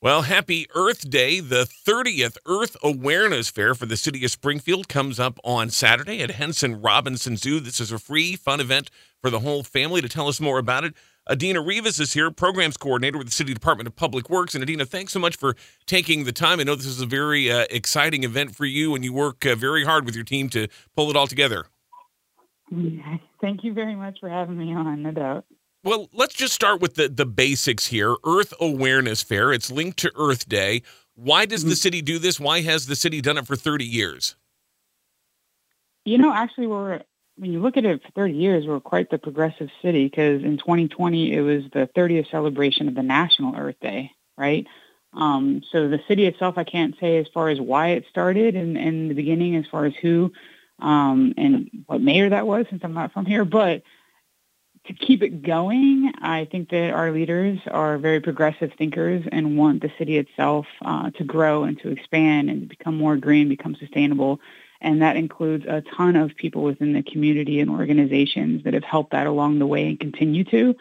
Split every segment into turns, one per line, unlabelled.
Well, happy Earth Day. The 30th Earth Awareness Fair for the City of Springfield comes up on Saturday at Henson Robinson Zoo. This is a free, fun event for the whole family. To tell us more about it, Adena Rivas is here, programs coordinator with the City Department of Public Works. And Adena, thanks so much for taking the time. I know this is a very uh, exciting event for you, and you work uh, very hard with your team to pull it all together.
Thank you very much for having me on, no doubt.
Well, let's just start with the, the basics here. Earth Awareness Fair. It's linked to Earth Day. Why does the mm-hmm. city do this? Why has the city done it for 30 years?
You know, actually, we're when you look at it for 30 years, we're quite the progressive city because in 2020 it was the 30th celebration of the National Earth Day, right? Um, so the city itself, I can't say as far as why it started and the beginning, as far as who um, and what mayor that was, since I'm not from here, but to keep it going, I think that our leaders are very progressive thinkers and want the city itself uh, to grow and to expand and to become more green, become sustainable. And that includes a ton of people within the community and organizations that have helped that along the way and continue to.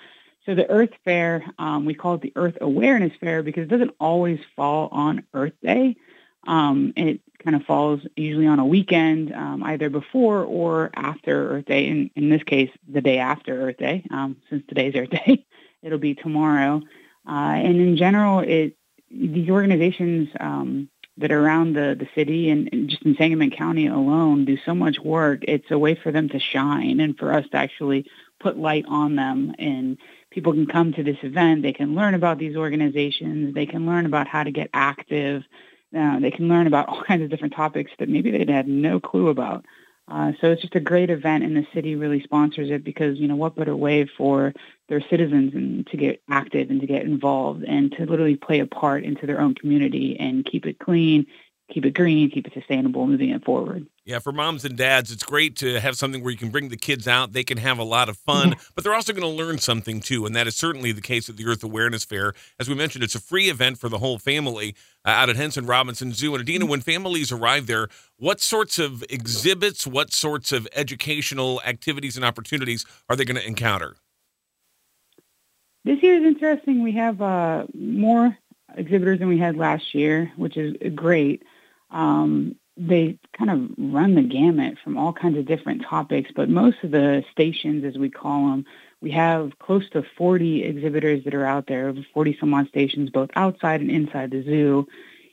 So the Earth Fair, um, we call it the Earth Awareness Fair because it doesn't always fall on Earth Day. Um, it kind of falls usually on a weekend, um, either before or after Earth Day. In, in this case, the day after Earth Day, um, since today's Earth Day, it'll be tomorrow. Uh, and in general, it these organizations um, that are around the, the city and, and just in Sangamon County alone do so much work. It's a way for them to shine and for us to actually put light on them. And people can come to this event. They can learn about these organizations. They can learn about how to get active. Uh, they can learn about all kinds of different topics that maybe they'd had no clue about. Uh, so it's just a great event, and the city really sponsors it because you know what better way for their citizens and to get active and to get involved and to literally play a part into their own community and keep it clean, keep it green, keep it sustainable, moving it forward.
Yeah, for moms and dads, it's great to have something where you can bring the kids out. They can have a lot of fun, but they're also going to learn something too. And that is certainly the case at the Earth Awareness Fair. As we mentioned, it's a free event for the whole family uh, out at Henson Robinson Zoo. And Adena, when families arrive there, what sorts of exhibits, what sorts of educational activities and opportunities are they going to encounter?
This year is interesting. We have uh, more exhibitors than we had last year, which is great. Um, they kind of run the gamut from all kinds of different topics, but most of the stations, as we call them, we have close to 40 exhibitors that are out there, 40 some odd stations, both outside and inside the zoo.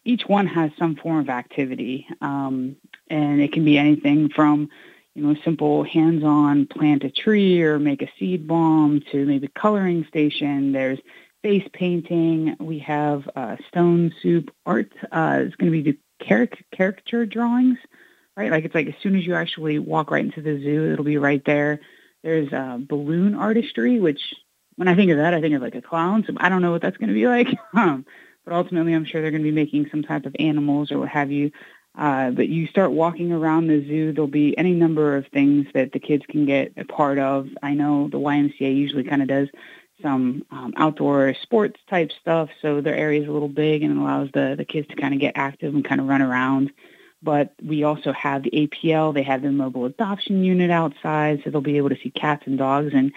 Each one has some form of activity, um, and it can be anything from, you know, simple hands-on plant a tree or make a seed bomb to maybe coloring station. There's face painting. We have uh, stone soup art. Uh, going to be the caricature drawings, right? Like it's like as soon as you actually walk right into the zoo, it'll be right there. There's uh, balloon artistry, which when I think of that, I think of like a clown. So I don't know what that's going to be like. Um, but ultimately, I'm sure they're going to be making some type of animals or what have you. Uh, but you start walking around the zoo, there'll be any number of things that the kids can get a part of. I know the YMCA usually kind of does some um, outdoor sports type stuff. So their area is a little big and allows the, the kids to kind of get active and kind of run around. But we also have the APL. They have the mobile adoption unit outside, so they'll be able to see cats and dogs. And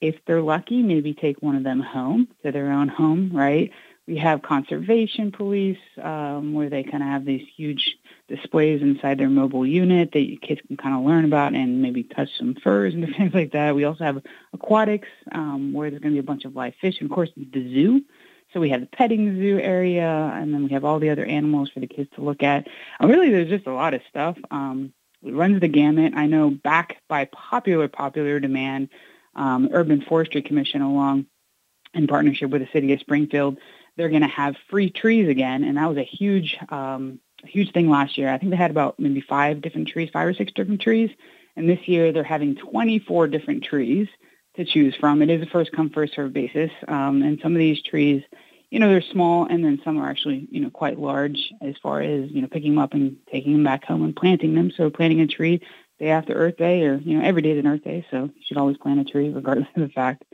if they're lucky, maybe take one of them home to their own home, right? We have conservation police um, where they kind of have these huge displays inside their mobile unit that kids can kind of learn about and maybe touch some furs and things like that. We also have aquatics um, where there's going to be a bunch of live fish, and of course the zoo. So we have the petting zoo area, and then we have all the other animals for the kids to look at. And really, there's just a lot of stuff. Um, it runs the gamut. I know back by popular popular demand, um, Urban Forestry Commission, along in partnership with the city of Springfield, they're going to have free trees again, and that was a huge, um, huge thing last year. I think they had about maybe five different trees, five or six different trees, and this year they're having 24 different trees to choose from. It is a first come first serve basis, um, and some of these trees, you know, they're small, and then some are actually, you know, quite large as far as you know picking them up and taking them back home and planting them. So planting a tree day after Earth Day, or you know, every day is an Earth Day, so you should always plant a tree regardless of the fact.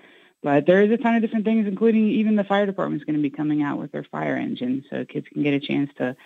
But there is a ton of different things, including even the fire department is going to be coming out with their fire engine, so kids can get a chance to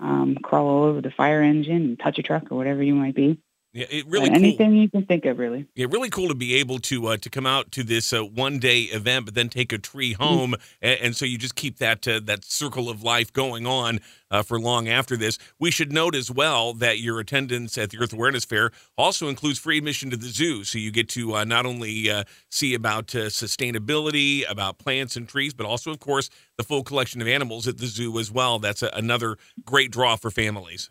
um, crawl all over the fire engine and touch a truck or whatever you might be.
Yeah, it really
And
cool.
anything you can think of, really.
Yeah, really cool to be able to uh, to come out to this uh, one day event, but then take a tree
Mm-hmm.
home, and, and so you just keep that uh, that circle of life going on uh, for long after this. We should note as well that your attendance at the Earth Awareness Fair also includes free admission to the zoo, so you get to uh, not only uh, see about uh, sustainability, about plants and trees, but also, of course, the full collection of animals at the zoo as well. That's a, another great draw for families.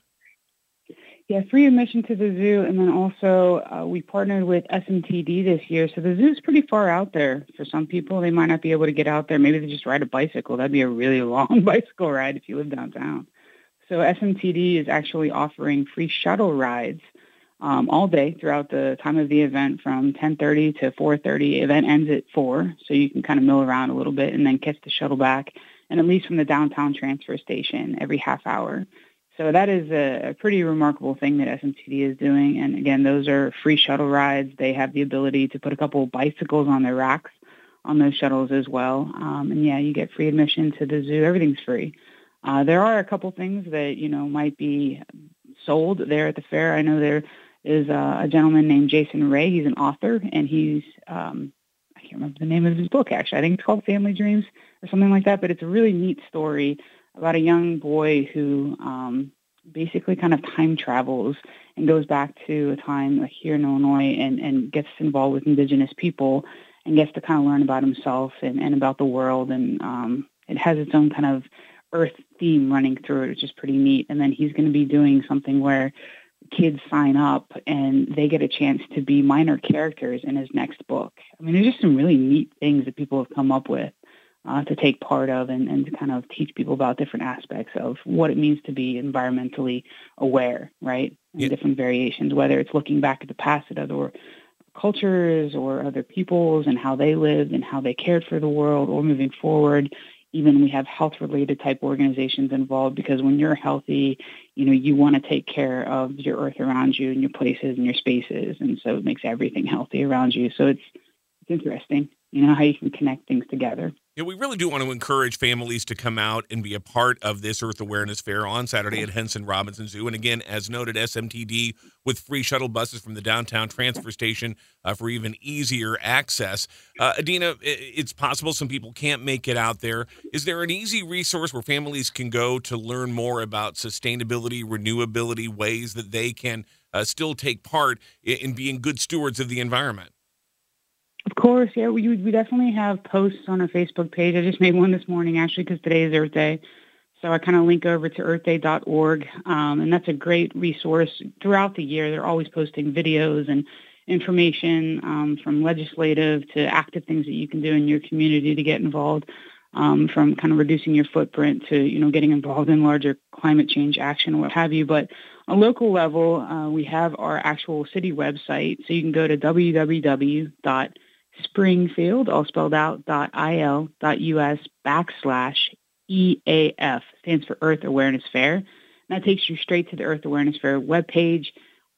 Yeah, free admission to the zoo, and then also uh, we partnered with SMTD this year. So the zoo's pretty far out there for some people. They might not be able to get out there. Maybe they just ride a bicycle. That'd be a really long bicycle ride if you live downtown. So SMTD is actually offering free shuttle rides um, all day throughout the time of the event from 10:30 to 4:30. Event ends at four, so you can kind of mill around a little bit and then catch the shuttle back, and at least from the downtown transfer station every half hour. So that is a, a pretty remarkable thing that SMTD is doing. And again, those are free shuttle rides. They have the ability to put a couple of bicycles on their racks on those shuttles as well. Um, and yeah, you get free admission to the zoo. Everything's free. Uh, there are a couple things that you know might be sold there at the fair. I know there is a, a gentleman named Jason Ray. He's an author, and he's um, I can't remember the name of his book actually. I think it's called Family Dreams or something like that. But it's a really neat story about a young boy who um, basically kind of time travels and goes back to a time here in Illinois and, and gets involved with indigenous people and gets to kind of learn about himself and, and about the world. And um, it has its own kind of earth theme running through it, which is pretty neat. And then he's going to be doing something where kids sign up and they get a chance to be minor characters in his next book. I mean, there's just some really neat things that people have come up with uh, to take part of and, and to kind of teach people about different aspects of what it means to be environmentally aware, right? And
Yeah.
different variations, whether it's looking back at the past at other cultures or other peoples and how they lived and how they cared for the world or moving forward. Even we have health related type organizations involved because when you're healthy, you know, you want to take care of your earth around you and your places and your spaces. And so it makes everything healthy around you. So it's, it's interesting, you know, how you can connect things together.
Yeah, we really do want to encourage families to come out and be a part of this Earth Awareness Fair on Saturday at Henson Robinson Zoo. And again, as noted, SMTD with free shuttle buses from the downtown transfer station uh, for even easier access. Uh, Adena, it's possible some people can't make it out there. Is there an easy resource where families can go to learn more about sustainability, renewability, ways that they can uh, still take part in, in being good stewards of the environment?
Of course, yeah, we, we definitely have posts on our Facebook page. I just made one this morning actually because today is Earth Day. So I kind of link over to earthday.org, um, and that's a great resource throughout the year. They're always posting videos and information um, from legislative to active things that you can do in your community to get involved, um, from kind of reducing your footprint to you know getting involved in larger climate change action or what have you. But on local level, uh, we have our actual city website, so you can go to www springfield, all spelled out, dot il, dot us, backslash EAF, stands for Earth Awareness Fair. And that takes you straight to the Earth Awareness Fair webpage.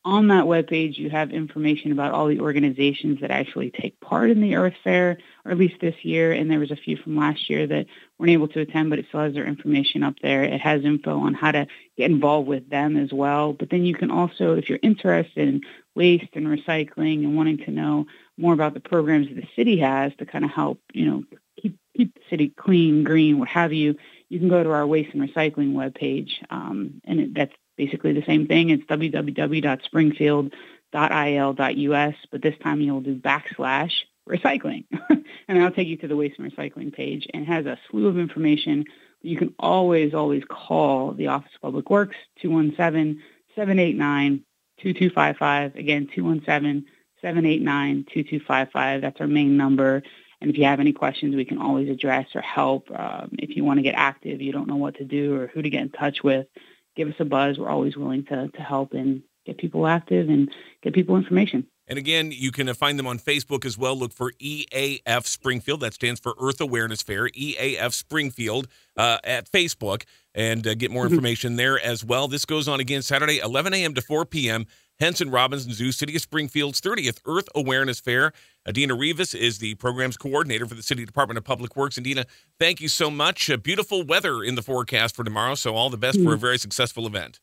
On that webpage, you have information about all the organizations that actually take part in the Earth Fair, or at least this year. And there was a few from last year that weren't able to attend, but it still has their information up there. It has info on how to get involved with them as well. But then you can also, if you're interested in waste and recycling and wanting to know more about the programs that the city has to kind of help, you know, keep keep the city clean, green, what have you, you can go to our waste and recycling webpage, um, and it, that's basically the same thing. It's www.springfield.il.us, but this time you'll do backslash recycling, and that'll take you to the waste and recycling page, and has a slew of information. You can always, always call the Office of Public Works, 217 789 2255. Again, 217 789 2255. That's our main number. And if you have any questions, we can always address or help. Um, if you want to get active, you don't know what to do or who to get in touch with, give us a buzz. We're always willing to, to help and get people active and get people information.
And again, you can uh, find them on Facebook as well. Look for EAF Springfield. That stands for Earth Awareness Fair, EAF Springfield uh, at Facebook, and uh, get more information there as well. This goes on again Saturday, 11 a.m. to 4 p.m. Henson Robinson Zoo, City of Springfield's 30th Earth Awareness Fair. Adena Rivas is the programs coordinator for the City Department of Public Works. Adena, thank you so much. Uh, beautiful weather in the forecast for tomorrow, so all the best for a very successful event.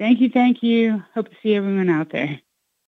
Thank you. Thank you. Hope to see everyone out there.